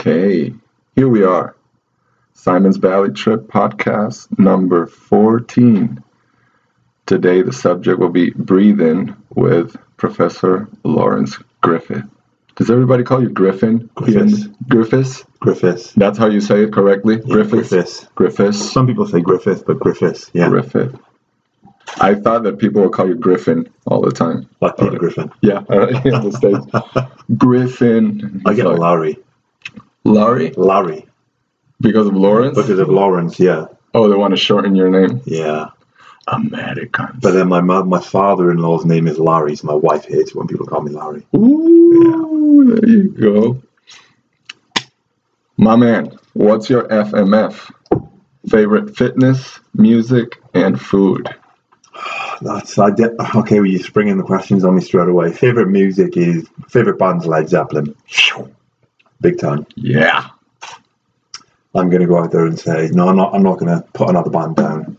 Okay, here we are. Simon's Valley Trip podcast number 14. Today, the subject will be breathing with Professor Lawrence Griffith. Does everybody call you Griffin? Griffiths. Griffiths? Griffiths. That's how you say it correctly? Yeah, Griffiths? Griffiths. Griffiths? Some people say Griffith, but Griffiths. Yeah. Griffith. I thought that people would call you Griffin all the time. Like Peter uh, Griffin. Yeah, the States. Griffin. I get a Larry. Larry? Larry. Because of Lawrence? Because of Lawrence, yeah. Oh, they want to shorten your name? Yeah. Americans. But then my my father in law's name is Larry, so my wife hates when people call me Larry. Ooh, there you go. My man, what's your FMF? Favorite fitness, music, and food? That's I did, okay. Well, you're springing the questions on me straight away. Favorite music is favorite band's Led Zeppelin. Big time. Yeah. I'm going to go out there and say no. I'm not. I'm not going to put another band down.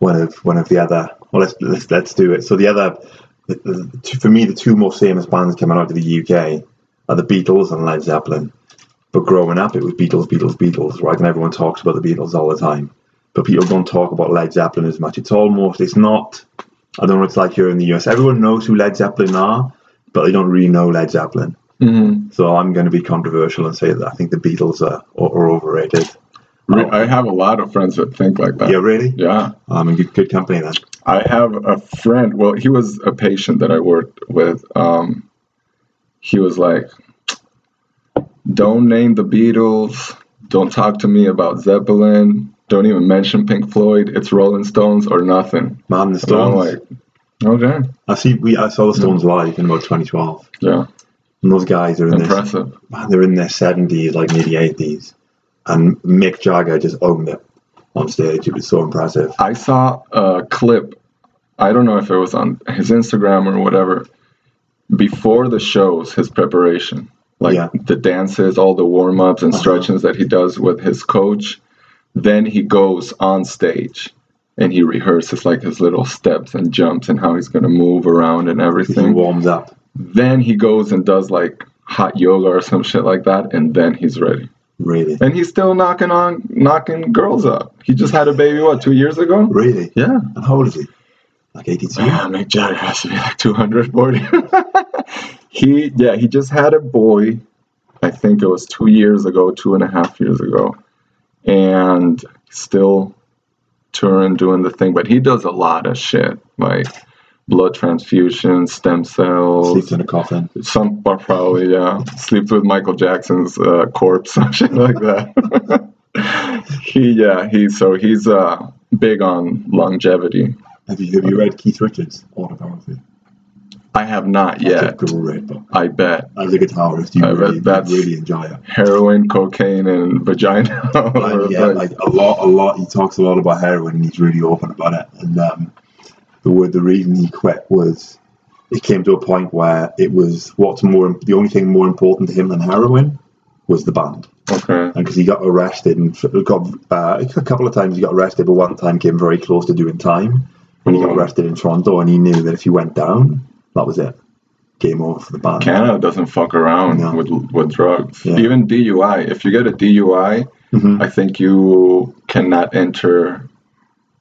One of one of the other. Well, let's let's, let's do it. So the other, the, the, two- for me, the two most famous bands coming out of the UK are the Beatles and Led Zeppelin. But growing up, it was Beatles, Beatles, Beatles, right? And everyone talks about the Beatles all the time. But people don't talk about Led Zeppelin as much. It's almost, it's not. I don't know what it's like here in the US. Everyone knows who Led Zeppelin are, but they don't really know Led Zeppelin. Mm-hmm. So I'm going to be controversial and say that I think the Beatles are, are overrated. I have a lot of friends that think like that. Yeah, really? Yeah. I'm in good, good company then. I have a friend, well, he was a patient that I worked with. Um, he was like, don't name the Beatles. Don't talk to me about Zeppelin. Don't even mention Pink Floyd. It's Rolling Stones or nothing. Man, the So I'm Stones. like, okay. I see. We I saw the Stones live in about 2012, Yeah. And those guys are in their Impressive. man, they're in their 70s, like maybe 80s, and Mick Jagger just owned it on stage. It was so impressive. I saw a clip. I don't know if it was on his Instagram or whatever. Before the shows, his preparation, like Yeah. the dances, all the warm ups and Uh-huh. that he does with his coach. Then he goes on stage and he rehearses like his little steps and jumps and how he's gonna move around and everything. He warms up. Then he goes and does like hot yoga or some shit like that, and then he's ready. Really, And he's still knocking on knocking girls up. He just had a baby what two years ago? really. Yeah. And how old is he? Like 82. Yeah, Mick Jagger has to be like 240. he, yeah, he just had a boy. I think it was two years ago, two and a half years ago, and still touring, doing the thing. But he does a lot of shit like blood transfusion, stem cells. Sleeps in a coffin. Some are probably yeah sleeps with Michael Jackson's uh, corpse or shit like that. he yeah he so he's uh big on longevity. Have you have you read Keith Richards' autobiography? I have not yet. great book. I bet As a guitarist, you I bet really, that's- you really enjoy it. heroin, cocaine, and vagina. Yeah, like a lot, a lot. He talks a lot about heroin, and he's really open about it. And um, the word, the reason he quit was it came to a point where it was what's more, the only thing more important to him than heroin was the band. okay. And because he got arrested and got uh, a couple of times he got arrested, but one time came very close to doing time when he got Mhm. arrested in Toronto, and he knew that if he went down, that was it, game over for the band. Canada doesn't fuck around No. with with drugs. Yeah. Even DUI. If you get a DUI, Mhm. I think you cannot enter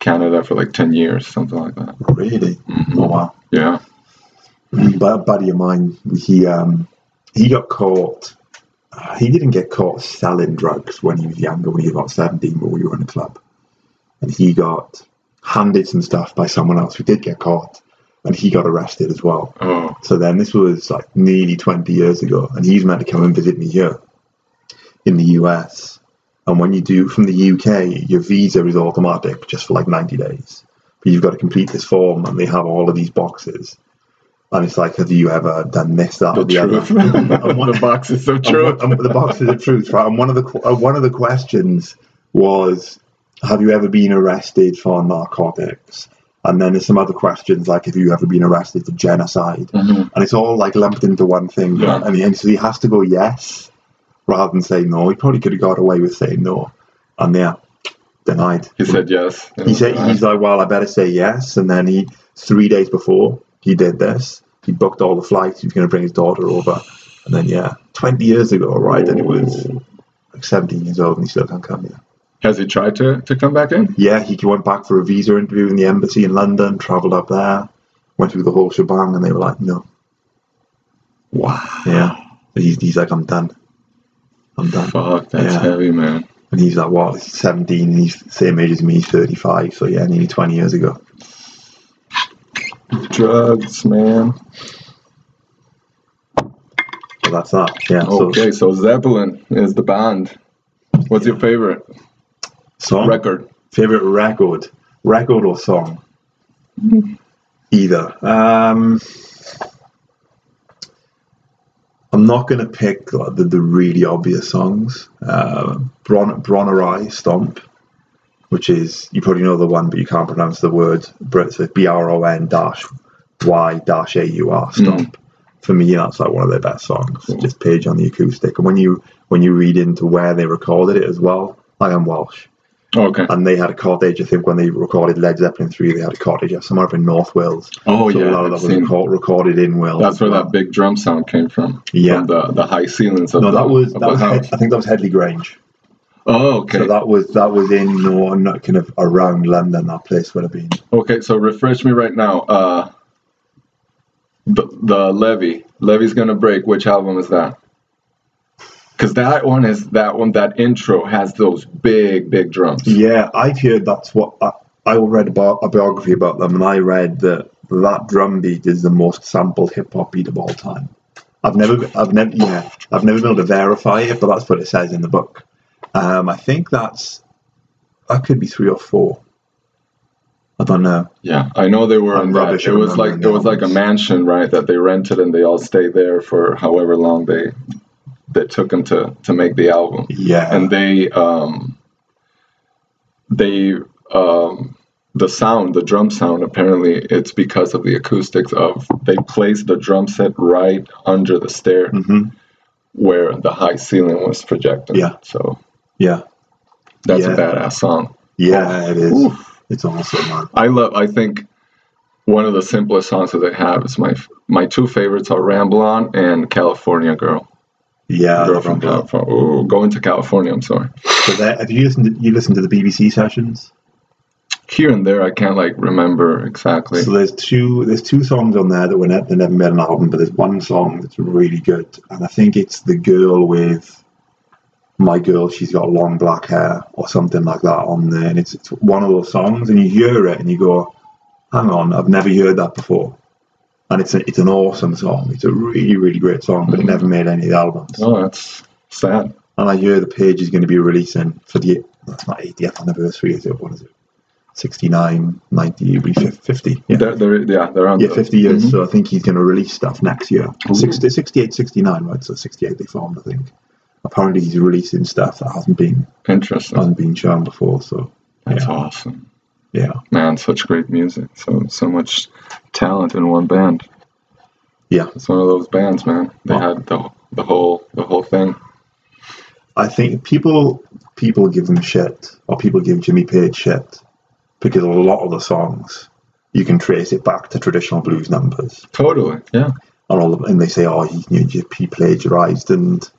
Canada for like ten years, something like that. Really? Mhm. Oh wow. Yeah. But a buddy of mine, he um, he got caught. Uh, he didn't get caught selling drugs when he was younger, when he was about seventeen, but we were in a club, and he got handed some stuff by someone else who did get caught, and he got arrested as well. Oh. So then this was like nearly twenty years ago, and he's meant to come and visit me here in the US. And when you do from the UK, your visa is automatic just for like ninety days, but you've got to complete this form, and they have all of these boxes. And it's like, have you ever done this, that, or The the truth. other? And one- the boxes of and truth. one- and the boxes of truth, right? And one of the uh, one of the questions was, have you ever been arrested for narcotics? And then there's some other questions like, have you ever been arrested for genocide? Mhm. And it's all like lumped into one thing. Yeah. And, he, and so he has to go yes rather than say no. He probably could have got away with saying no. And yeah, denied. He said yes. He said he's like, well, I better say yes. And then he three days before he did this, he booked all the flights. He was going to bring his daughter over, and then yeah, twenty years ago, right? And it was like 17 years old and he still can't come here. Has he tried to, to come back in? Yeah, he went back for a visa interview in the embassy in London, travelled up there, went through the whole shebang, and they were like, no. Wow. Yeah. He's, he's like, I'm done. I'm done. Fuck, that's Yeah. heavy, man. And he's like, what? He's 17, and he's the same age as me, he's 35. So yeah, nearly 20 years ago. Drugs, man. So that's that. Yeah. Okay, so Zeppelin is the band. What's your favorite song, record? favorite record, record or song? Either. Um, I'm not going to pick like, the, the really obvious songs. Uh, Bron Bron-Y-Aur Stomp, which is you probably know the one, but you can't pronounce the word. But it's B R O N dash Y dash A U R Stomp. For me, that's like one of their best songs. Cool. Just page on the acoustic, and when you when you read into where they recorded it as well, I'm Welsh Okay. and they had a cottage. I think when they recorded Led Zeppelin three, they had a cottage somewhere up in North Wales. Oh so yeah, a lot of I've that was seen- record, recorded in Wales. That's where well. that big drum sound came from. Yeah. From the, the high ceilings of No, the, that was that was. Head, I think that was Headley Grange. Oh, okay. So that was that was in no, not kind of around London. That place would have been. Okay, so refresh me right now. Uh, the, the Levee. Levee's gonna break. Which album is that? Because that one is that one. That intro has those big, big drums. Yeah, I've heard that's what I, I read about a biography about them, and I read that that drum beat is the most sampled hip hop beat of all time. I've never, I've never, yeah, I've never been able to verify it, but that's what it says in the book. Um, I think that's that could be three or four. I don't know. Yeah, I know they were I'm on that. rubbish It was like it was like a mansion, right? That they rented and they all stayed there for however long they they took them to to make the album. Yeah, and they um they um the sound the drum sound apparently it's because of the acoustics of they placed the drum set right under the stair hmm where the high ceiling was projecting Yeah. so yeah, that's a badass song yeah. It is. Oof. It's awesome, man. i love i think one of the simplest songs that they have is my my two favorites are ramble on and california girl Yeah, girl from california oh, going to california i'm sorry So there, have you listened? To, you listened to the BBC sessions? here and there i can't like remember exactly So there's two there's two songs on there that were ne- they never made an album, but there's one song that's really good, and I think it's the girl with my girl. She's got long black hair or something like that on there, and it's, it's one of those songs, and you hear it and you go, "Hang on, I've never heard that before." And it's a, it's an awesome song. It's a really really great song, but it never made any of the albums. oh that's sad And I hear the page is going to be releasing for the that's not 80th anniversary, is it? What is it? 69, 90, it'll be 50. Yeah. They're, they're, yeah, they're on Yeah, 50 years. Mhm. So I think he's going to release stuff next year. Ooh. 60, 68, 69, right? So 68 they formed, I think. Apparently he's releasing stuff that hasn't been Interesting. hasn't been shown before. So That's yeah, awesome. Yeah, Man, such great music. So so much talent in one band. yeah. It's one of those bands, man. They Wow. had the the whole the whole thing. I think people people give them shit, or people give Jimmy Page shit, because a lot of the songs you can trace it back to traditional blues numbers. Totally. Yeah. and all of, and they say, oh, he, know, he plagiarized, and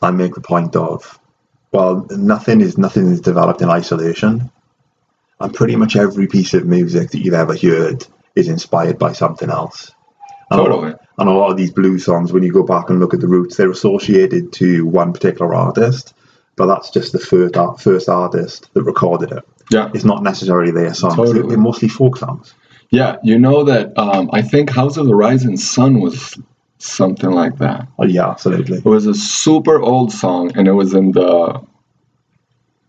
I make the point of, well, nothing is nothing is developed in isolation, and pretty much every piece of music that you've ever heard is inspired by something else. And a lot- Totally. and a lot of these blues songs, when you go back and look at the roots, they're associated to one particular artist, but that's just the first first artist that recorded it. Yeah. It's not necessarily their songs. They're, Totally. they're mostly folk songs. Yeah. You know that um, I think House of the Rising Sun was something like that. Oh, yeah, absolutely. It was a super old song, and it was in the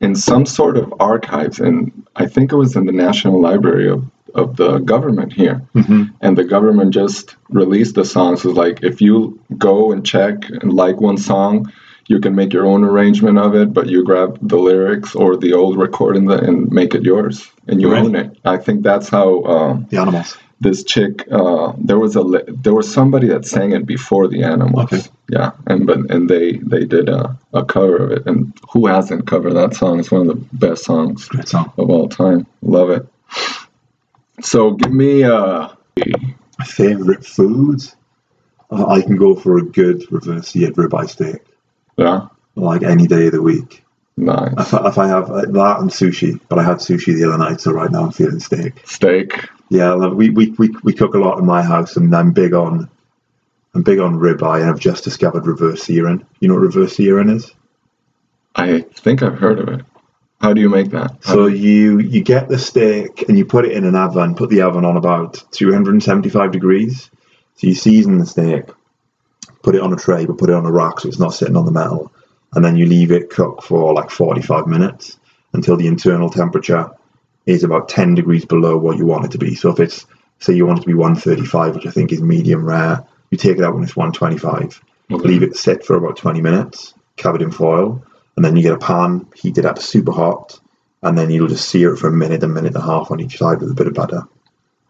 in some sort of archives, and I think it was in the National Library of, of the government here. hmm And the government just released the songs. It was like if you go and check and like one song, you can make your own arrangement of it, but you grab the lyrics or the old recording and make it yours, and you Right. own it. I think that's how. Um, The animals. This chick uh, there was a there was somebody that sang it before the animals Okay. yeah and but and they they did a, a cover of it and who hasn't covered that song it's one of the best songs Great song. of all time love it so give me uh Favorite food? Uh, I can go for a good reverse seared ribeye steak. yeah like any day of the week. Nice. If I, if I have uh, that and sushi, but I had sushi the other night, so right now I'm feeling steak. Steak. Yeah, we, we, we, we cook a lot in my house, and I'm big on I'm big on ribeye, and I've just discovered reverse searing. You know what reverse searing is? I think I've heard of it. How do you make that? How So you you get the steak and you put it in an oven, put the oven on about 275 degrees. So you season the steak, put it on a tray, but put it on a rack so it's not sitting on the metal, and then you leave it cook for like 45 minutes until the internal temperature is about 10 degrees below what you want it to be. So if it's say you want it to be 135, which I think is medium rare, you take it out when it's 125 Okay. leave it sit for about 20 minutes, covered in foil, and then you get a pan, heat it up super hot, and then you'll just sear it for a minute, a minute and a half on each side with a bit of butter.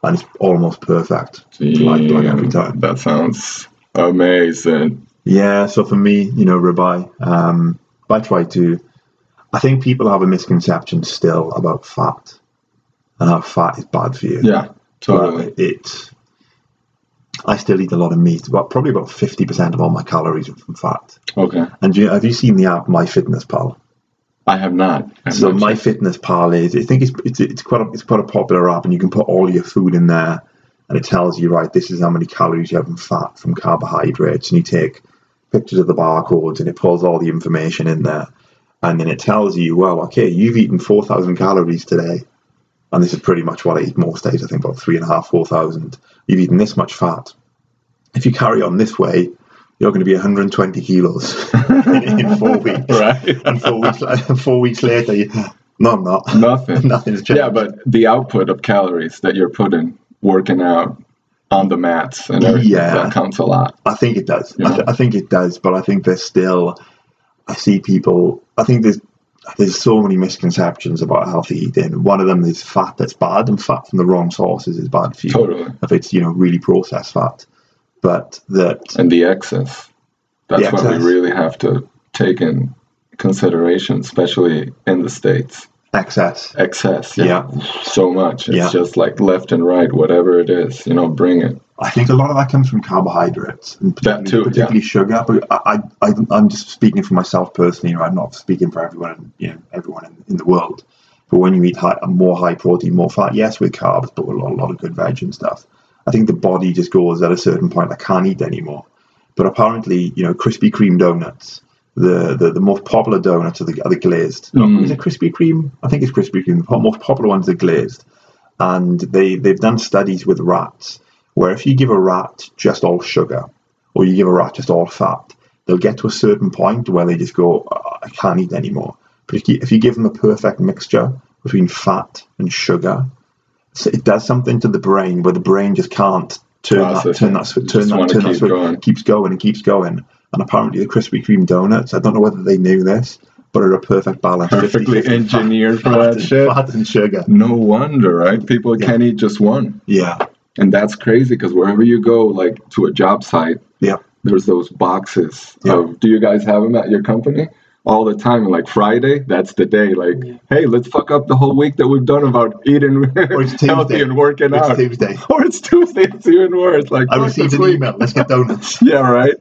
And it's almost perfect. Like, like every time. That sounds amazing. Yeah, so for me, you know, ribeye, um, I try to. I think people have a misconception still about fat and how fat is bad for you. Yeah, totally. But it's. I still eat a lot of meat, but probably about 50% of all my calories are from fat. Okay. And you, have you seen the app MyFitnessPal? I have not. I have So not my fitness pal is I think it's it's it's quite a, it's quite a popular app and you can put all your food in there and it tells you right this is how many calories you have in fat from carbohydrates and you take pictures of the barcodes and it pulls all the information in there and then it tells you well okay you've eaten 4000 calories today and this is pretty much what I eat most days I think about three and a half four thousand you've eaten this much fat if you carry on this way you're going to be 120 kilos in, in four weeks Right. and four weeks, four weeks later, you, no, I'm not. Nothing. Nothing's changed. Yeah, but the output of calories that you're putting working out on the mats and everything, Yeah. that counts a lot. I think it does. I, th- I think it does, but I think there's still. I see people. I think there's there's so many misconceptions about healthy eating. One of them is fat that's bad, and fat from the wrong sources is bad for you. Totally. If it's you know really processed fat, but that And the excess. That's The what we really have to take in consideration, especially in the States. excess. Excess, yeah. Yeah. So much. It's Yeah. just like left and right, whatever it is, you know, bring it. I think a lot of that comes from carbohydrates and particularly, too, yeah. sugar. But I, I, I'm just speaking for myself personally. I'm not speaking for everyone, you know, everyone in, in the world. But when you eat high, more high protein, more fat, yes, with carbs, but with a lot, a lot of good veg and stuff, I think the body just goes at a certain point. I can't eat anymore. But apparently, you know, Krispy Kreme donuts, the the, the most popular donuts are the, are the glazed. Mm. Is it Krispy Kreme? I think it's Krispy Kreme. The most popular ones are glazed, and they they've done studies with rats where if you give a rat just all sugar or you give a rat just all fat, they'll get to a certain point where they just go, "Oh, I can't eat anymore. But if you, if you give them a perfect mixture between fat and sugar, it does something to the brain where the brain just can't turn that, turn that, turn that, turn that keep going. keeps going and keeps going. And apparently the Krispy Kreme donuts, I don't know whether they knew this, but are a perfect balance. Perfectly 50-50 fat- engineered for fat that and- shit. Fat and sugar. No wonder, right? People Yeah. can't eat just one. Yeah. And that's crazy because wherever you go, like to a job site, Yeah. there's those boxes Yeah. of do you guys have them at your company all the time And like friday that's the day like hey let's fuck up the whole week that we've done about eating Or it's healthy Tuesday. and working It's out Tuesday. or it's tuesday it's even worse like I fuck received an week. email. Let's get donuts. yeah right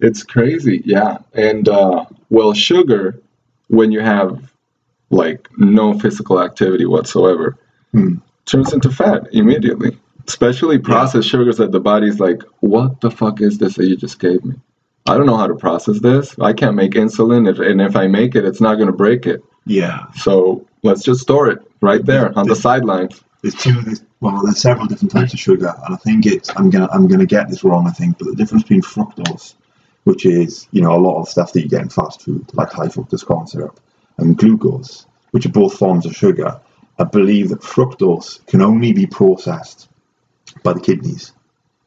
it's crazy yeah and uh well sugar when you have like no physical activity whatsoever Hmm. turns into fat immediately especially processed sugars that the body's like what the fuck is this that you just gave me i don't know how to process this i can't make insulin if, and if i make it it's not going to break it Yeah. so let's just store it right there on the sidelines There's two. There's, well, there's several different types of sugar, and I think it's. I'm gonna. I'm gonna get this wrong. I think, but the difference between fructose, which is you know a lot of stuff that you get in fast food, like high fructose corn syrup, and glucose, which are both forms of sugar. I believe that fructose can only be processed by the kidneys.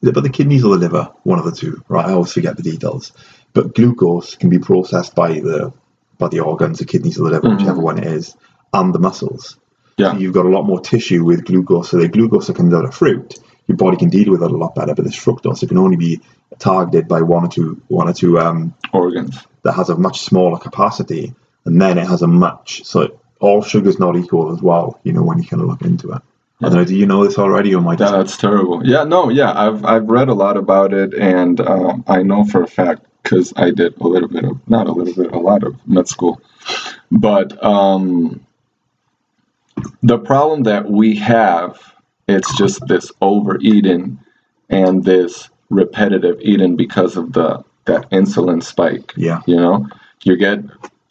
Is it by the kidneys or the liver? One of the two, right? I always forget the details. But glucose can be processed by the by the organs, the kidneys or the liver, Mhm. whichever one it is, and the muscles. yeah So you've got a lot more tissue with glucose. So the glucose that comes out of fruit, your body can deal with it a lot better. But this fructose, it can only be targeted by one or two, one or two um, organs that has a much smaller capacity, and then it has a much. So all sugar's not equal as well. You know when you kind of look into it. I don't know. Do you know this already, or my? That's terrible. Yeah, no, yeah, I've I've read a lot about it, and um, I know for a fact because I did a little bit of not a little bit, a lot of med school, but um, the problem that we have it's just this overeating and this repetitive eating because of the that insulin spike. Yeah. You know, you get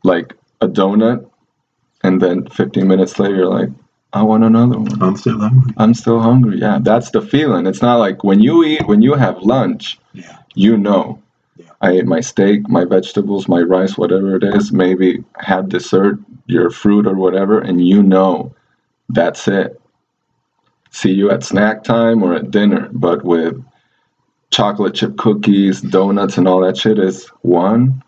like a donut, and then 15 minutes later, you're like, I want another one. I'm still hungry. I'm still hungry. Yeah, that's the feeling. It's not like when you eat, when you have lunch, Yeah. you know. Yeah. I ate my steak, my vegetables, my rice, whatever it is, maybe had dessert, your fruit or whatever, and you know that's it. See you at snack time or at dinner, but with chocolate chip cookies, donuts, and all that shit is one,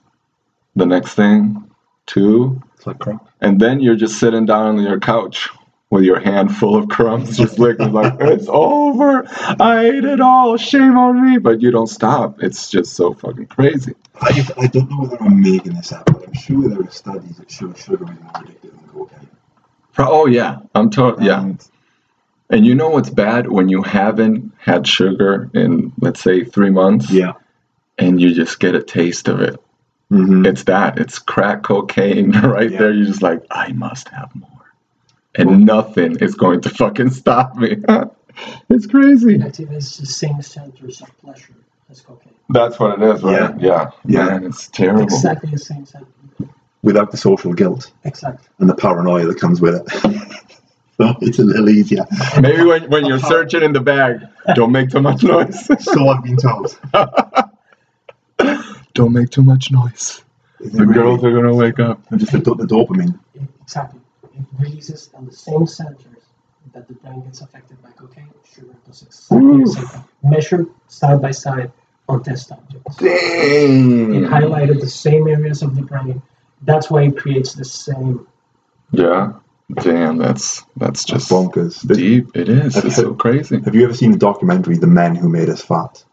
the next thing, two, It's like crap. and then you're just sitting down on your couch with your hand full of crumbs, just licking like it's over. I ate it all. Shame on me. But you don't stop. It's just so fucking crazy. I, I don't know whether I'm making this up, but I'm sure there are studies that show sugar is more addictive than cocaine. Oh yeah, I'm told. Yeah, And you know what's bad when you haven't had sugar in let's say three months, yeah. and you just get a taste of it. hmm It's that. It's crack cocaine right Yeah. there. You're just like, I must have more, and nothing is going to fucking stop me. it's crazy. Active is the same centers of pleasure as cocaine. That's what it is, right? Yeah. Yeah. Man, it's terrible. Exactly the same center. Without the social guilt Exactly. and the paranoia that comes with it. so oh, it's a little easier. Maybe when, when you're searching in the bag, don't make too much noise. So I've been told. don't make too much noise. Is it The really? girls are gonna wake up. And just the, the dopamine. Exactly. It releases on the same centers that the brain gets affected by cocaine. Sugar does exactly the same thing. Measured side by side on test objects. It highlighted the same areas of the brain. That's why it creates the same. Yeah. Damn, that's that's Just just bonkers. deep. It is. It's so crazy. Have you ever seen the documentary The Men Who Made Us Fat?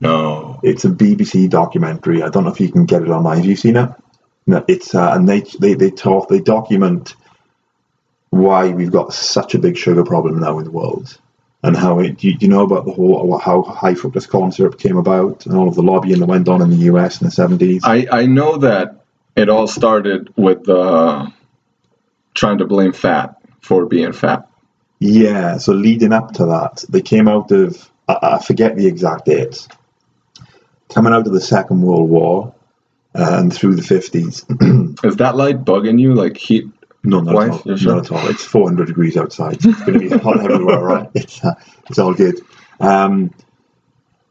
No. It's a BBC documentary. I don't know if you can get it online. Have you seen it? No, it's uh, and they they they talk they document why we've got such a big sugar problem now in the world, and how it. Do you, do you know about the whole how high fructose corn syrup came about and all of the lobbying that went on in the US in the seventies? I I know that it all started with uh, trying to blame fat for being fat. Yeah. So leading up to that, they came out of I, I forget the exact dates. Coming out of the Second World War uh, and through the fifties. Is that light bugging you? Like heat? No, not Why? at all. Sure? Not at all. It's 400 degrees outside. It's going to be hot everywhere, right? It's uh, it's all good. Um,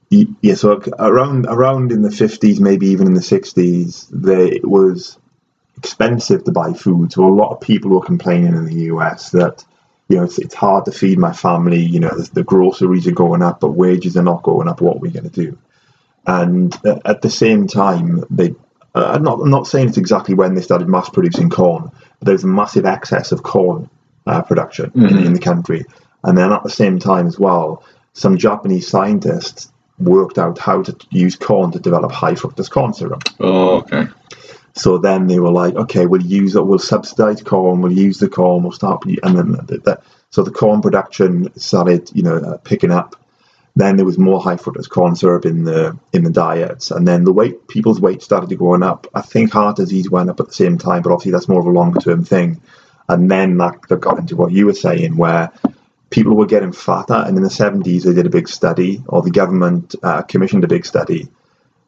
yeah, so around around in the 50s, maybe even in the 60s, they, it was expensive to buy food. So a lot of people were complaining in the US that you know it's, it's hard to feed my family. You know, the, the groceries are going up, but wages are not going up. What are we going to do? And uh, at the same time, they uh, I'm not I'm not saying it's exactly when they started mass producing corn, but there was a massive excess of corn uh, production in, Mhm. in the country. And then at the same time as well, some Japanese scientists worked out how to use corn to develop high fructose corn syrup. Oh, okay. So then they were like, okay, we'll use it, we'll subsidize corn, we'll use the corn, we'll start, and then the, the, so the corn production started, you know, uh, picking up. Then there was more high fructose corn syrup in the in the diets, and then the weight, people's weight started to going up. I think heart disease went up at the same time, but obviously that's more of a longer term thing. And then that, that got into what you were saying, where people were getting fatter, and in the seventies they did a big study, or the government uh, commissioned a big study,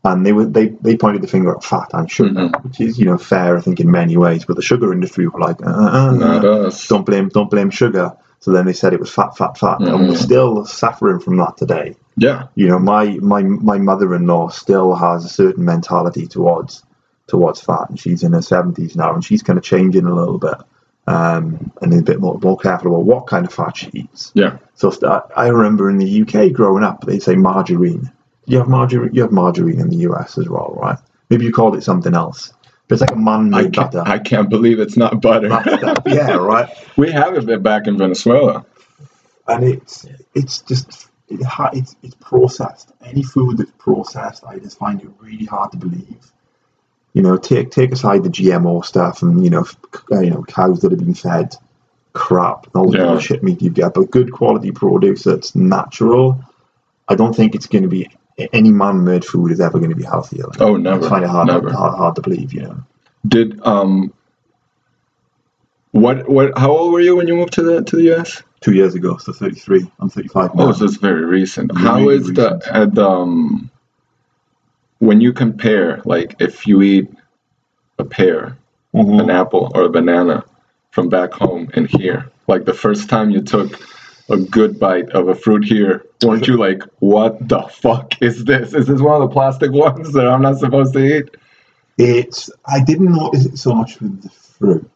and they were they, they pointed the finger at fat and sugar, Mhm. which is you know fair I think in many ways. But the sugar industry were like, uh, uh, uh, don't blame don't blame sugar. So then they said it was fat, fat, fat, and we're Mhm. still suffering from that today. Yeah. You know, my my my mother-in-law still has a certain mentality towards towards fat, and she's in her seventies now, and she's kind of changing a little bit, um, and a bit more more careful about what kind of fat she eats. Yeah. So st- I remember in the UK growing up, they'd say margarine. You have margarine. You have margarine in the US as well, right? Maybe you called it something else. It's like a man-made can't. I can't believe it's not butter. Yeah, right. we have it back in Venezuela. And it's it's just it ha- it's it's processed. Any food that's processed, I just find it really hard to believe. You know, take take aside the GMO stuff and you know f- uh, you know cows that have been fed crap and all the Yeah. shit meat you get, but good quality produce that's natural. I don't think it's going to be any man-made food is ever going to be healthier. Oh, never. I find it hard, never. hard, hard to believe, you know. Did um, what what? How old were you when you moved to the to the US? Two years ago, so 33. I'm 35 now. Oh, so it's very recent. How is the at um when you compare like if you eat a pear, Mhm. an apple, or a banana from back home and here, like the first time you took a good bite of a fruit here, weren't you like, what the fuck is this? Is this one of the plastic ones that I'm not supposed to eat? It's. I didn't notice it so much with the fruit.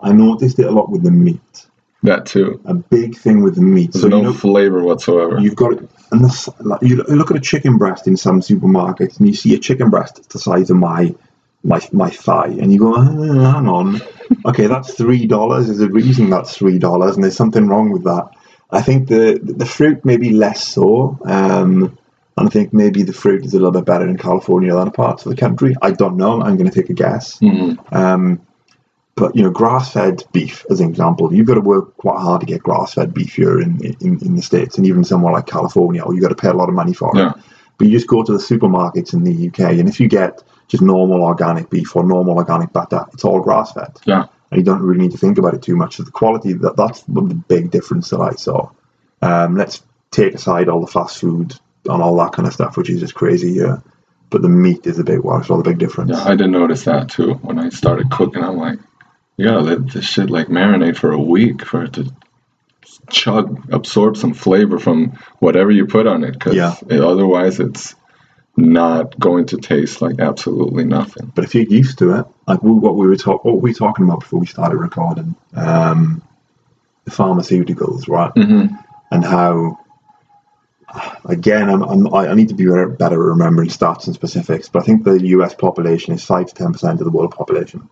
I noticed it a lot with the meat. That too. A big thing with the meat. There's So no you know, flavor whatsoever. you've got it, and this, like, you look at a chicken breast in some supermarkets, and you see a chicken breast the size of my my my thigh, and you go, "Ah, hang on, okay, that's three dollars. There's a reason that's three dollars, and there's something wrong with that. I think the the fruit maybe less so, um, and I think maybe the fruit is a little bit better in California than other parts of the country. I don't know. I'm going to take a guess. Mhm. Um, but you know, grass-fed beef, as an example, you've got to work quite hard to get grass-fed beef here in, in, in the states, and even somewhere like California, or you've got to pay a lot of money for Yeah. it. But you just go to the supermarkets in the UK, and if you get just normal organic beef or normal organic butter, it's all grass-fed, Yeah. And you don't really need to think about it too much. So the quality that that's the big difference that I saw. Um, let's take aside all the fast food and all that kind of stuff, which is just crazy here. But the meat is a big one. It's all the big difference. Yeah, I didn't notice that too when I started cooking. I'm like, you gotta let this shit like marinate for a week for it to chug, absorb some flavor from whatever you put on it. Because Yeah. otherwise, it's not going to taste like absolutely nothing. But if you're used to it, like we, what we were talk, what were talking about before we started recording, um, the pharmaceuticals, right? Mm-hmm. And how, again, I'm, I'm, I need to be better better at remembering stats and specifics. But I think the U.S. population is five to ten percent of the world population,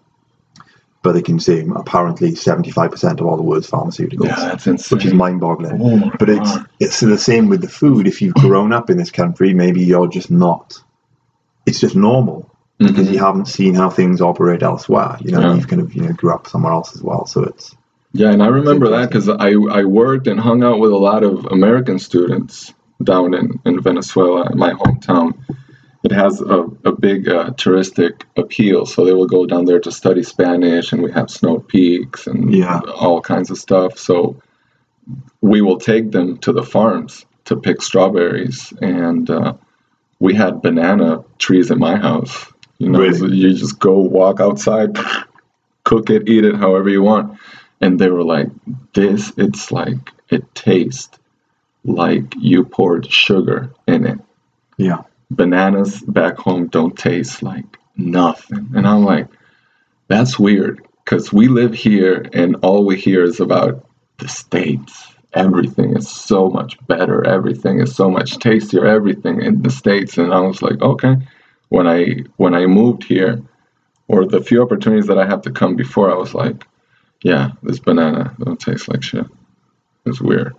but they consume apparently seventy-five percent of all the world's pharmaceuticals, Yeah, that's insane. which is mind-boggling. Oh But it's God. it's the same with the food. If you've grown up in this country, maybe you're just not. It's just normal because Mhm. you haven't seen how things operate elsewhere. You know, Yeah. you've kind of you know grew up somewhere else as well. So it's Yeah, and I remember that because I, I worked and hung out with a lot of American students down in, in Venezuela, my hometown. It has a, a big uh, touristic appeal, so they will go down there to study Spanish, and we have snow peaks and Yeah. all kinds of stuff. So we will take them to the farms to pick strawberries, and uh, we had banana trees in my house. You know, Really? so you just go walk outside, cook it, eat it however you want. And they were like, "This, it's like it tastes like you poured sugar in it. yeah, Bananas back home don't taste like nothing." And I'm like, "That's weird." Because we live here, and all we hear is about the states. Everything is so much better. Everything is so much tastier. Everything in the states, and I was like, okay. When I when I moved here, or the few opportunities that I had to come before, I was like, yeah, this banana don't taste like shit. It's weird.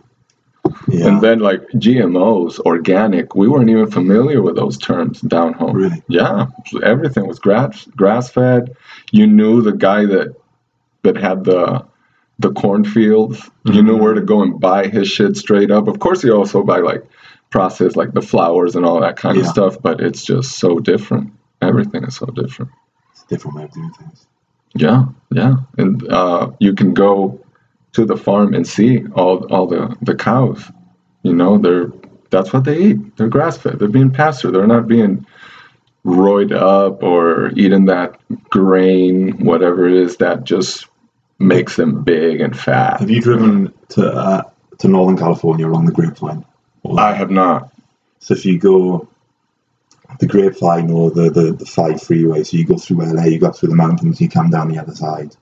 Yeah. And then like GMOs, organic, we weren't even familiar with those terms down home. Really? Yeah, everything was grass grass fed. You knew the guy that that had the the cornfields. You knew where to go and buy his shit straight up. Of course, you also buy like processed like the flowers and all that kind of Yeah. stuff. But it's just so different. Everything is so different. it's a different way of doing things. Yeah, yeah, and uh, you can go to the farm and see all all the the cows. You know, they're that's what they eat. They're grass fed. They're being pastured. They're not being roid up or eating that grain, whatever it is that just makes them big and fat. Have you driven to uh, to Northern California along the Grapevine? I have not. So if you go the Grapevine or the, the, the five freeway, so you go through LA, you go through the mountains, you come down the other side,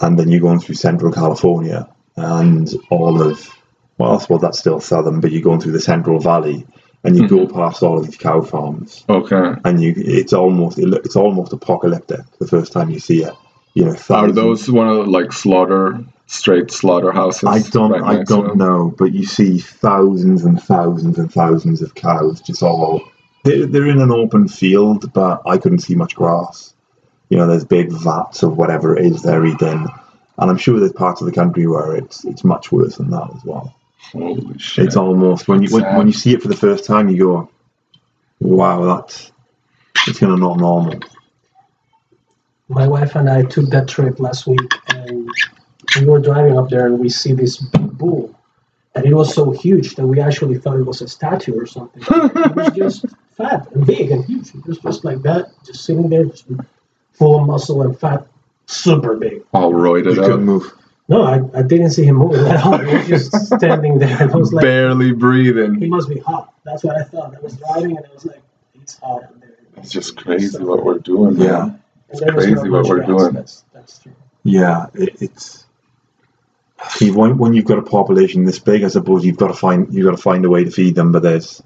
and then you're going through Central California and all of well, I suppose that's still southern, but you're going through the Central Valley, and you go mm-hmm. past all of these cow farms, Okay. and you it's almost it, it's almost apocalyptic the first time you see it. You know, Are those one of the like slaughter straight slaughterhouses? I don't right I don't know, but you see thousands and thousands and thousands of cows just all they're, they're in an open field, but I couldn't see much grass. You know, there's big vats of whatever it is they're eating. And I'm sure there's parts of the country where it's it's much worse than that as well. Holy shit! It's almost when you when, when you see it for the first time, you go, Wow, that's it's kind of not normal. My wife and I took that trip last week, and we were driving up there, and we see this big bull, and it was so huge that we actually thought it was a statue or something. it was just fat and big and huge. It was just like that, just sitting there, just full of muscle and fat, super big. All roided You up. couldn't move. No, I, I didn't see him moving at all. He was just standing there. I was like, barely breathing. he must be hot. That's what I thought. I was driving, and I was like, it's hot out there. It's just crazy what we're doing. man. Yeah. And there was crazy not what we're doing. That's, that's true. Yeah, it, it's. See, when, when you've got a population this big, I suppose you've got to find you've got to find a way to feed them. But there's,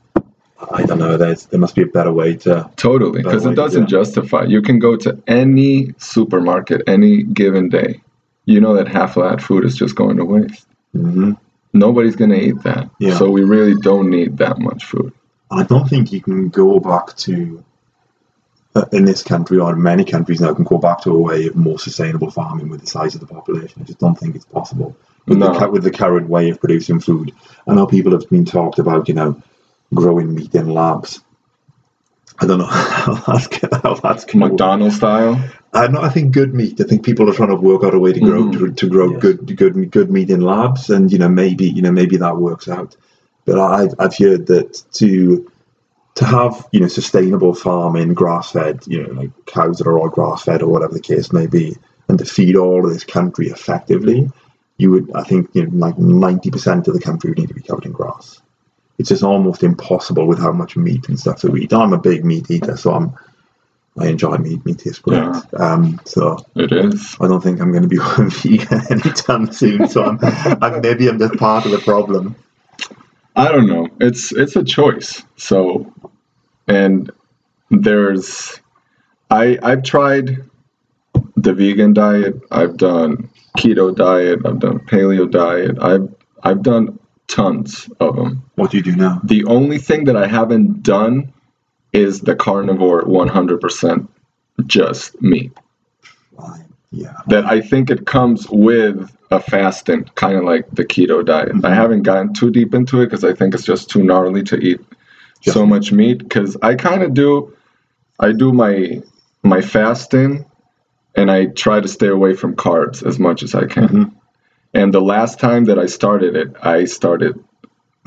I don't know, there's there must be a better way to. Totally, because it doesn't justify. You can go to any supermarket any given day. You know that half of that food is just going to waste. hmm Nobody's going to eat that. Yeah. So we really don't need that much food. I don't think you can go back to. uh, In this country or in many countries now, can go back to a way of more sustainable farming with the size of the population. I just don't think it's possible with, No. the, with the current way of producing food. I know people have been talked about, you know, growing meat in labs. I don't know how that's gonna, how that's gonna. McDonald's style. I know. I think good meat. I think people are trying to work out a way to grow Mhm. to, to grow Yes. good good good meat in labs, and you know maybe you know maybe that works out. But I've I've heard that to to have you know sustainable farming, grass fed, you know like cows that are all grass fed or whatever the case may be, and to feed all of this country effectively, you would I think you know like ninety percent of the country would need to be covered in grass. It's just almost impossible with how much meat and stuff that we eat. I'm a big meat eater, so I'm I enjoy meat. Meat tastes great. Yeah. Um, so It is. I don't think I'm going to be vegan anytime soon. So I'm, I'm maybe I'm just part of the problem. I don't know. It's it's a choice. So, and there's, I I've tried the vegan diet. I've done keto diet. I've done paleo diet. I've I've done tons of them. What do you do now? The only thing that I haven't done is the carnivore 100% just meat. Yeah, That I think it comes with a fasting, kind of like the keto diet. I haven't gotten too deep into it because I think it's just too gnarly to eat Just so much meat. Because I kind of do, I do my my fasting, and I try to stay away from carbs as much as I can. Mhm. And the last time that I started it, I started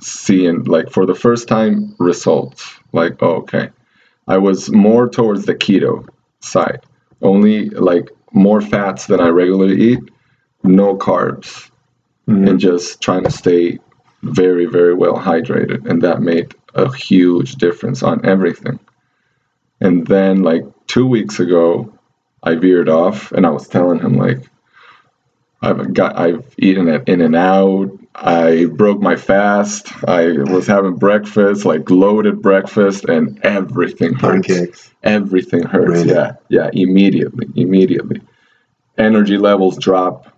seeing like for the first time results. Like, oh, okay, I was more towards the keto side, only like more fats than I regularly eat, no carbs, Mhm. and just trying to stay very, very well hydrated. And that made a huge difference on everything. And then, like two weeks ago, I veered off, and I was telling him like, I've got, I've eaten at In-N-Out. I broke my fast. I was having breakfast, like loaded breakfast, and everything hurts. pancakes. Everything hurts. Really? Yeah, yeah, immediately, immediately. Energy levels drop.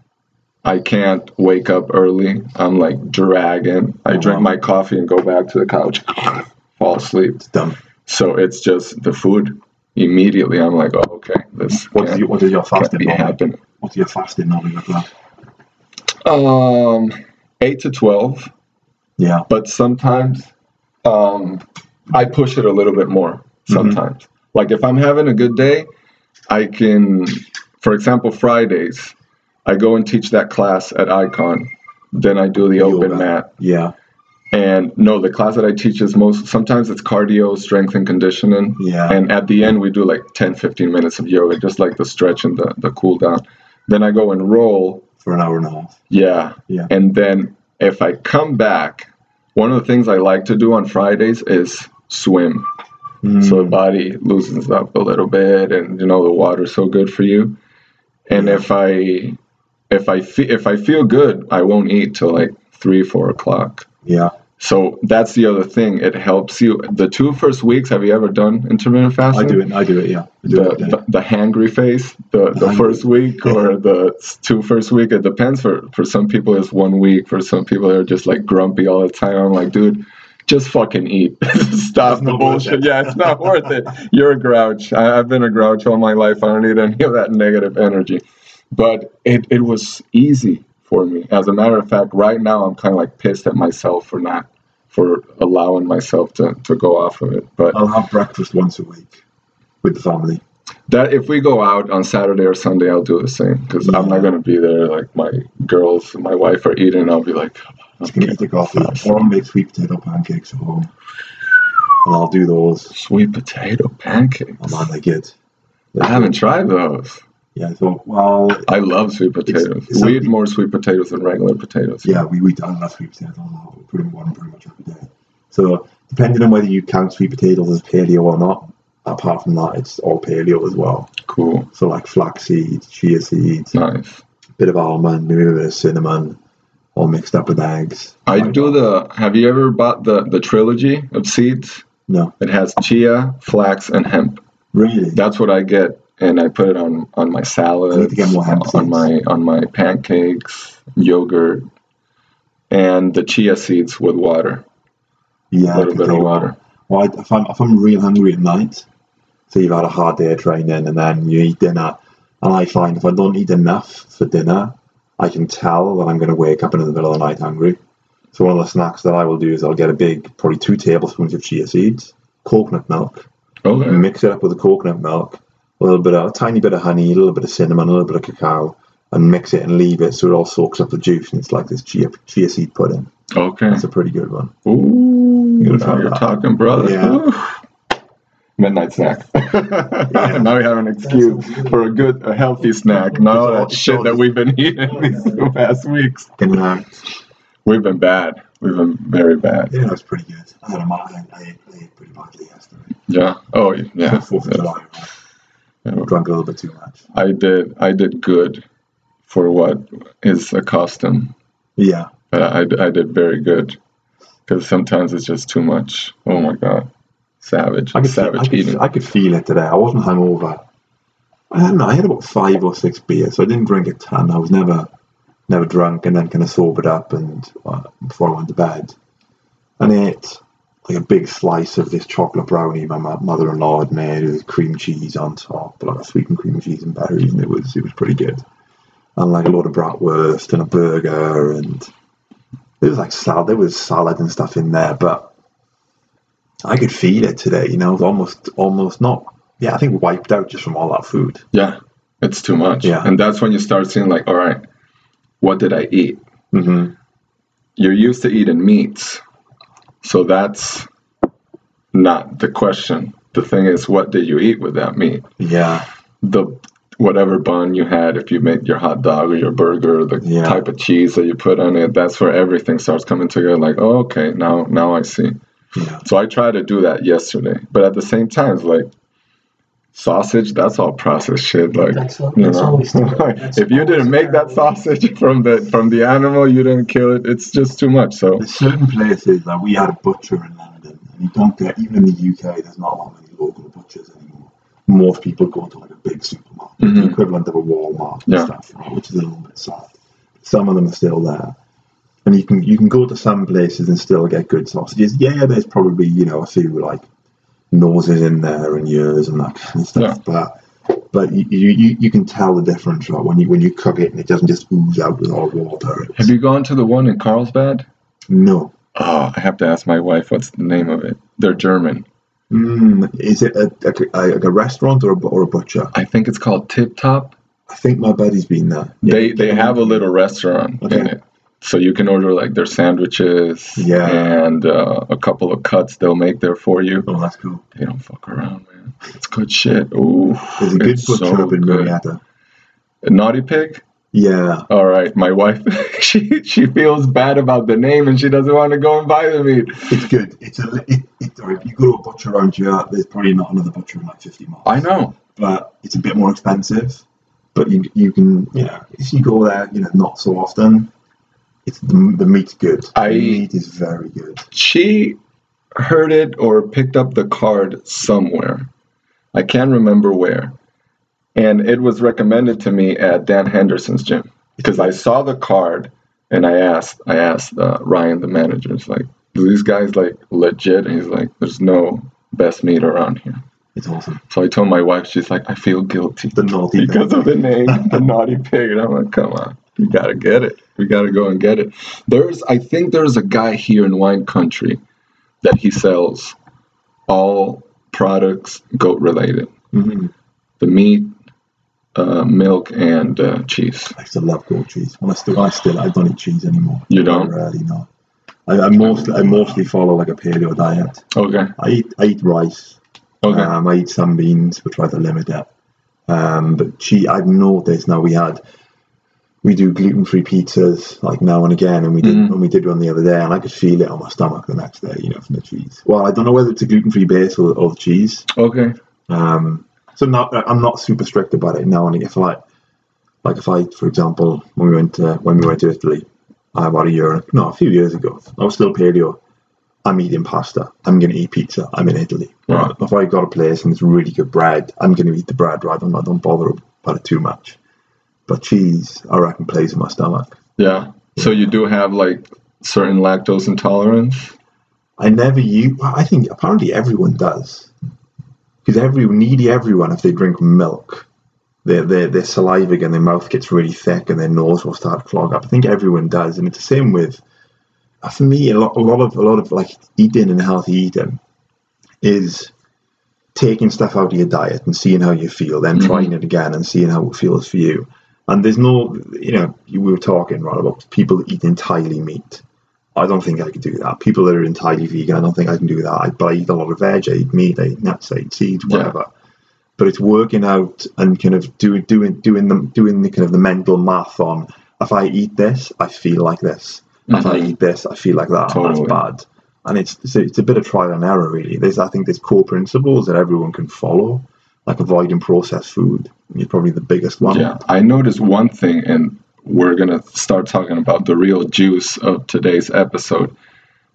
I can't wake up early. I'm like dragging. I Oh, drink wow. my coffee and go back to the couch, fall asleep. It's done. So it's just the food. Immediately, I'm like, oh, okay, this What can't, your, what does your fasting be happening. What your fasting normally look like? Um, eight to twelve, Yeah. but sometimes um, I push it a little bit more. Sometimes, like if I'm having a good day, I can, for example, Fridays, I go and teach that class at Icon. Then I do the open Yoga. mat. Yeah. And no, the class that I teach is most sometimes it's cardio, strength and conditioning. Yeah. And at the end we do like 10, 15 minutes of yoga, just like the stretch and the, the cool down. Then I go and roll. For an hour and a half. Yeah. Yeah. And then if I come back, one of the things I like to do on Fridays is swim. So the Mm. body loosens up a little bit and you know the water's so good for you. And if I if I fe- if I feel good, I won't eat till like three, four o'clock. Yeah. So that's the other thing. It helps you. The two first weeks, have you ever done intermittent I fasting? do it. I do it. Yeah. I do The, it. yeah. the, the hangry phase, the, the hangry. first week or the two first week, it depends. For for some people, it's one week. For some people, they're just like grumpy all the time. I'm like, dude, just fucking eat. Stop the bullshit. it. Yeah, it's not worth it. You're a grouch. I, I've been a grouch all my life. I don't need any of that negative energy. But it, it was easy for me. As a matter of fact, right now I'm kind of like pissed at myself for not for allowing myself to, to go off of it. But I'll have breakfast once a week with the family. that if we go out on Saturday or Sunday, I'll do the same because I'm not gonna be there. Like my girls, my wife are eating. I'll be like, Just gonna eat the coffee, or I'll make sweet potato pancakes at home, and I'll do those. sweet potato pancakes. Oh man, they're good. I haven't tried those. Yeah, thought, well, I love sweet potatoes. we eat more sweet potatoes than regular potatoes. yeah, we eat a lot of sweet potatoes. I put them on pretty much every day. So depending on whether you count sweet potatoes as paleo or not, apart from that, it's all paleo as well. Cool. So like flax seeds, chia seeds, Nice. bit of almond, maybe a bit of cinnamon, all mixed up with eggs. I do the. Have you ever bought the the trilogy of seeds? No, It has chia, flax, and hemp. really. That's what I get, and I put it on on my salad, I need to get more hemp on my on my pancakes, yogurt, and the chia seeds with water, Yeah, a little bit of water. Well, I- if I'm if I'm real hungry at night, so you've had a hard day of training and then you eat dinner, and I find if I don't eat enough for dinner, I can tell that I'm going to wake up in the middle of the night hungry. So one of the snacks that I will do is I'll get a big, probably two tablespoons of chia seeds, coconut milk, Okay. mix it up with the coconut milk, a little bit of a tiny bit of honey, a little bit of cinnamon, a little bit of cacao, and mix it and leave it so it all soaks up the juice and it's like this chia chia seed pudding. Okay. That's a pretty good one. Ooh, You're now you're that. talking, brother. Yeah. Midnight snack. now we have an excuse for a good, a healthy snack. Not all that shit that we've been eating these past weeks. You We've been bad. We've been very bad. Yeah, it was pretty good. I had a I, I, ate, ate pretty badly yesterday. Yeah. Oh, yeah. Fourth of July, Drank a little bit too much. I did. I did good for what is a custom. Yeah, Uh, I, I did very good because sometimes it's just too much. Oh my god, savage, I could, feel, I, savage could. I could feel it today. I wasn't hungover. I don't know. I had about five or six beers, so I didn't drink a ton. I was never, never drunk, and then kind of sobered up and uh, before I went to bed, and ate like a big slice of this chocolate brownie my mother-in-law had made with cream cheese on top, like a sweetened cream cheese and berries, and it was it was pretty good. And like a lot of bratwurst and a burger, and there was like salad. There was salad and stuff in there, but I could feel it today. You know, it was almost almost not. Yeah, I think wiped out just from all that food. yeah, it's too much. Yeah. and that's when you start seeing like, all right, what did I eat? Mm-hmm. You're used to eating meats, so that's not the question. The thing is, what did you eat with that meat? Yeah, the whatever bun you had, if you make your hot dog or your burger, the Yeah. type of cheese that you put on it, that's where everything starts coming together. Like, oh, okay, now now I see. yeah. So I tried to do that yesterday, but at the same time, it's like sausage. That's all processed shit. Like, That's not- you that's know, always that's if you didn't always make that sausage from the from the animal, you didn't kill it. It's just too much. So There's certain places like we had a butcher in London, and you don't get even in the UK. There's not that many local butchers anymore. Most people go to like a big supermarket, Mhm. the equivalent of a Walmart and Yeah. stuff, you which is a little bit sad. Some of them are still there, and you can you can go to some places and still get good sausages. Yeah, there's probably you know a few like noses in there and ears and that kind of stuff, but. But you, you, you- can tell the difference right? when you when you cook it and it doesn't just ooze out with all the water. It's- have you gone to the one in Carlsbad? no, Oh, I have to ask my wife what's the name of it. They're German. Mm, is it a, a, a, a restaurant or a, or a butcher? I think it's called Tip Top. I think my buddy's been there. they they have a little restaurant in it so you can order like their sandwiches Yeah. and uh, a couple of cuts they'll make there for you Oh, that's cool. they don't fuck around man it's good shit Ooh, There's a good it's butcher so in. Murrieta. naughty pig Yeah. all right my wife she she feels bad about the name and she doesn't want to go and buy the meat It's good. It's a it, it, if you go to a butcher around here, there's probably not another butcher in like 50 miles. i know But it's a bit more expensive. But you you can you know if you go there you know not so often, it's the, the meat's good. I- the meat is very good. she heard it or picked up the card somewhere. I can't remember where. And it was recommended to me at Dan Henderson's gym because I saw the card and I asked I asked uh, Ryan the manager, it's like, do these guys like legit? And he's like, there's no best meat around here. It's awesome. So I told my wife, she's like, I feel guilty The naughty because of the name, the naughty pig. And I'm like, come on, you gotta get it. We gotta go and get it. There's, I think there's a guy here in wine country that he sells all products goat related hmm the meat, uh, milk, and uh, cheese. I used to love goat cheese. Well, I still, I still, I don't eat cheese anymore. You don't? Really, no. I, I mostly, I mostly follow like a paleo diet. Okay. I eat, I eat rice. Okay. Um, I eat some beans, but try to limit that. Um, but cheese, I've noticed now we had, we do gluten free pizzas like now and again, and we did, Mhm. and we did one the other day, and I could feel it on my stomach the next day, you know, from the cheese. Well, I don't know whether it's a gluten free base or, or the cheese. okay. Um, so not, I'm not super strict about it now. And if I, like if I, for example, when we went to, when we went to Italy uh, about a year, no, a few years ago, I was still paleo. I'm eating pasta. I'm going to eat pizza. I'm in Italy. Right. If I got a place and it's really good bread, I'm going to eat the bread. Right? I'm not, don't bother about it too much. But cheese, I reckon, plays in my stomach. Yeah. So you do have like certain lactose intolerance. I never use. I think apparently everyone does, because every needy everyone, if they drink milk, their their their saliva and their mouth gets really thick and their nose will start to clog up. I think everyone does, and it's the same with. uh, For me, a lot, a lot of a lot of like eating and healthy eating is taking stuff out of your diet and seeing how you feel, then Mhm. trying it again and seeing how it feels for you. And there's no, you know, we were talking right about people that eat entirely meat. I don't think I could do that. People that are entirely vegan, I don't think I can do that. I, but I eat a lot of veg, I eat meat, I eat nuts, I eat seeds, Yeah. whatever. But it's working out and kind of doing doing doing the doing the kind of the mental math on if I eat this, I feel like this. If I Mhm. eat this, I feel like that. Totally. That's bad. And it's it's a, it's a bit of trial and error, really. There's I think there's core principles that everyone can follow, like avoiding processed food. Is probably the biggest one. Yeah. I noticed one thing, and we're gonna start talking about the real juice of today's episode.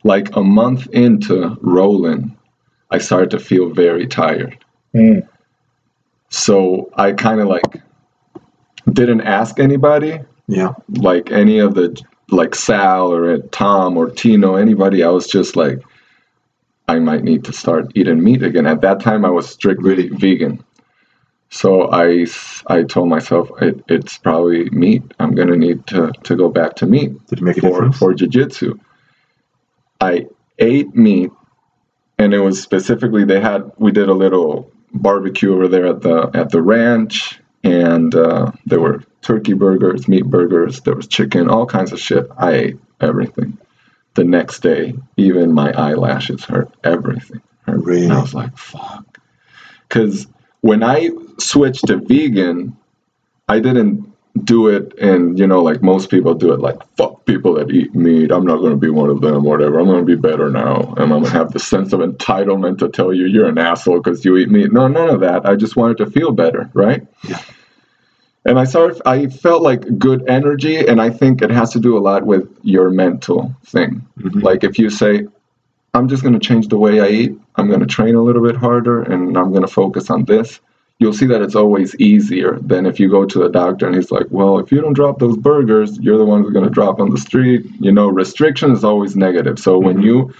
Like a month into rolling, I started to feel very tired. Mm. So I kind of like didn't ask anybody, Yeah. like any of the like Sal or Tom or Tino, anybody. I was just like, I might need to start eating meat again. At that time, I was strictly vegan. So I, I told myself it, it's probably meat. I'm gonna need to, to go back to meat Did it make a for difference? for jujitsu. I ate meat, and it was specifically they had we did a little barbecue over there at the at the ranch, and uh, there were turkey burgers, meat burgers, there was chicken, all kinds of shit. I ate everything. The next day, even my eyelashes hurt. Everything hurt. Really? And I was like, fuck. Because when I switched to vegan, I didn't do it and you know like most people do it like fuck people that eat meat i'm not going to be one of them whatever i'm going to be better now and i'm going to have the sense of entitlement to tell you you're an asshole because you eat meat no none of that i just wanted to feel better right Yeah. And i started i felt like good energy and i think it has to do a lot with your mental thing Mhm. like if you say i'm just going to change the way i eat i'm going to train a little bit harder and i'm going to focus on this you'll see that it's always easier than if you go to a doctor and he's like, well, if you don't drop those burgers, you're the one who's going to drop on the street. You know, restriction is always negative. So when you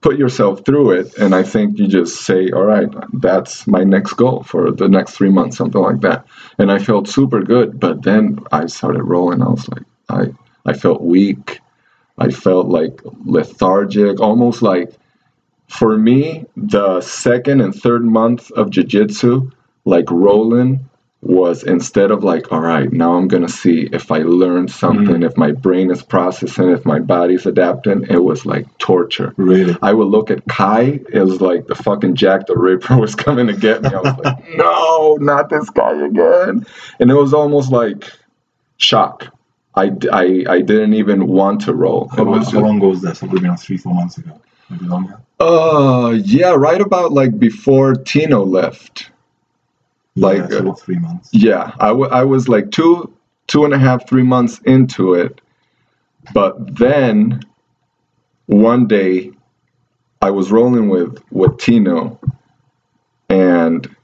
put yourself through it, and I think you just say, all right, that's my next goal for the next three months, something like that. And I felt super good. But then I started rolling. I was like, I, I felt weak. I felt like lethargic, almost like for me, the second and third month of jujitsu, like rolling, was instead of like, all right, now I'm gonna see if I learned something, if my brain is processing, if my body's adapting. It was like torture. Really? I would look at Kai. It was like the fucking Jack the Ripper was coming to get me. I was like, no, not this guy again. And it was almost like shock. I, I, I didn't even want to roll. How long, was how long ago was this? It would have been like three, four months ago. Maybe longer. uh, yeah, right about like before Tino left. Like, yeah, uh, three months. Yeah, I, w- I was like two, two and a half, three months into it. But then one day I was rolling with, with Tino and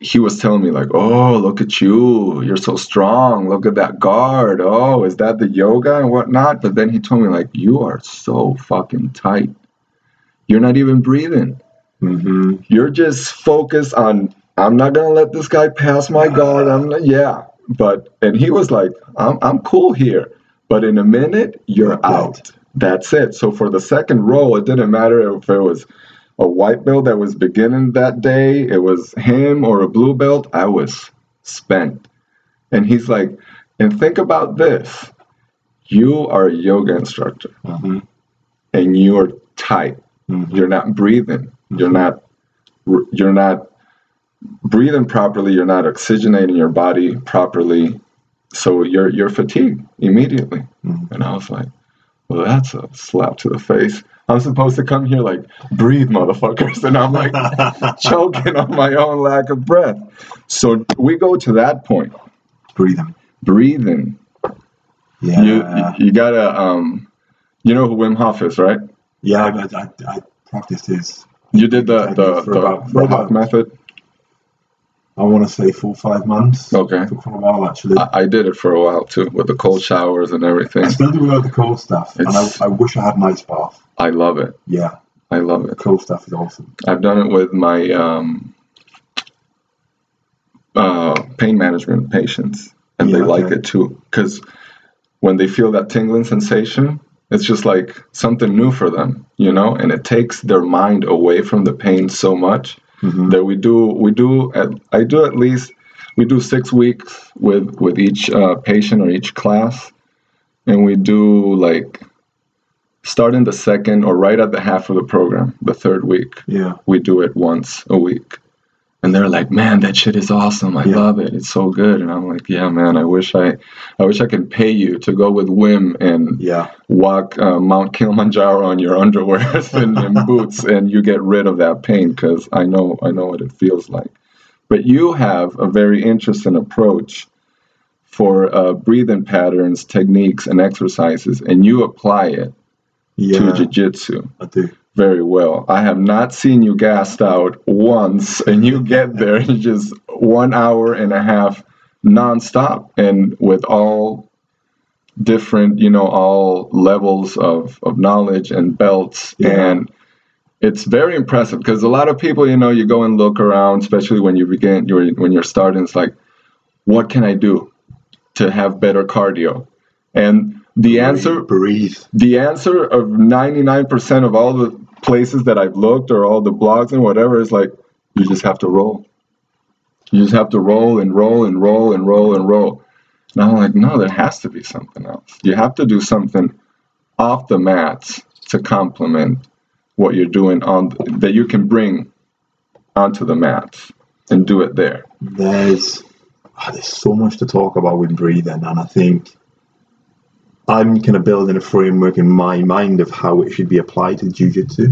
he was telling me like, oh, look at you. You're so strong. Look at that guard. Oh, is that the yoga and whatnot? But then he told me like, you are so fucking tight. You're not even breathing Mm-hmm. you're just focused on I'm not gonna let this guy pass my guard. I'm not, yeah, but and he was like, I'm I'm cool here, but in a minute you're Right. out. that's it. So for the second roll, it didn't matter if it was a white belt that was beginning that day, it was him or a blue belt, I was spent. And he's like, and think about this. You are a yoga instructor hmm and you are tight. You're not breathing. You're not you're not breathing properly. You're not oxygenating your body properly. So you're you're fatigued immediately. Mhm. And I was like, well, that's a slap to the face. I'm supposed to come here like breathe, motherfuckers, and I'm like choking on my own lack of breath. So we go to that point, Breathing. breathing. Yeah. You you gotta um, you know who Wim Hof is, right? yeah, I, I, I practiced his, You did the the, the, the Hof method. I want to say, four five months. Okay. Took quite a while, actually. I, I did it for a while too, with the cold showers and everything. I still do a lot of the cold stuff, and I, I wish I had an ice bath. I love it. Yeah, I love the it. cold stuff is awesome. I've done it with my um, uh, pain management patients, and they like okay. it too. Because when they feel that tingling sensation, it's just like something new for them, you know, and it takes their mind away from the pain so much hmm that we do we do at, I do at least we do six weeks with with each uh, patient or each class, and we do like starting the second or right at the half of the program, the third week. Yeah, we do it once a week. And they're like, "Man, that shit is awesome. I Yeah. love it. It's so good." And I'm like, "Yeah, man. I wish I, I wish I could pay you to go with Wim and yeah, walk uh, Mount Kilimanjaro on your underwears and, and boots, and you get rid of that pain because I know, I know what it feels like." But you have a very interesting approach for uh, breathing patterns, techniques, and exercises, and you apply it yeah. to jiu-jitsu I do. Very well. I have not seen you gassed out once, and you get there in just one hour and a half nonstop, and with all different, you know, all levels of, of knowledge and belts. Yeah. And it's very impressive because a lot of people, you know, you go and look around, especially when you begin, you're, when you're starting, it's like, what can I do to have better cardio? And the answer Breathe. the answer of 99% of all the places that I've looked or all the blogs and whatever is like, you just have to roll. You just have to roll and roll and roll and roll and roll. And I'm like, no, there has to be something else. You have to do something off the mats to complement what you're doing on that you can bring onto the mats and do it there. There's ah, there's so much to talk about with breathing, and I think I'm kind of building a framework in my mind of how it should be applied to jiu-jitsu.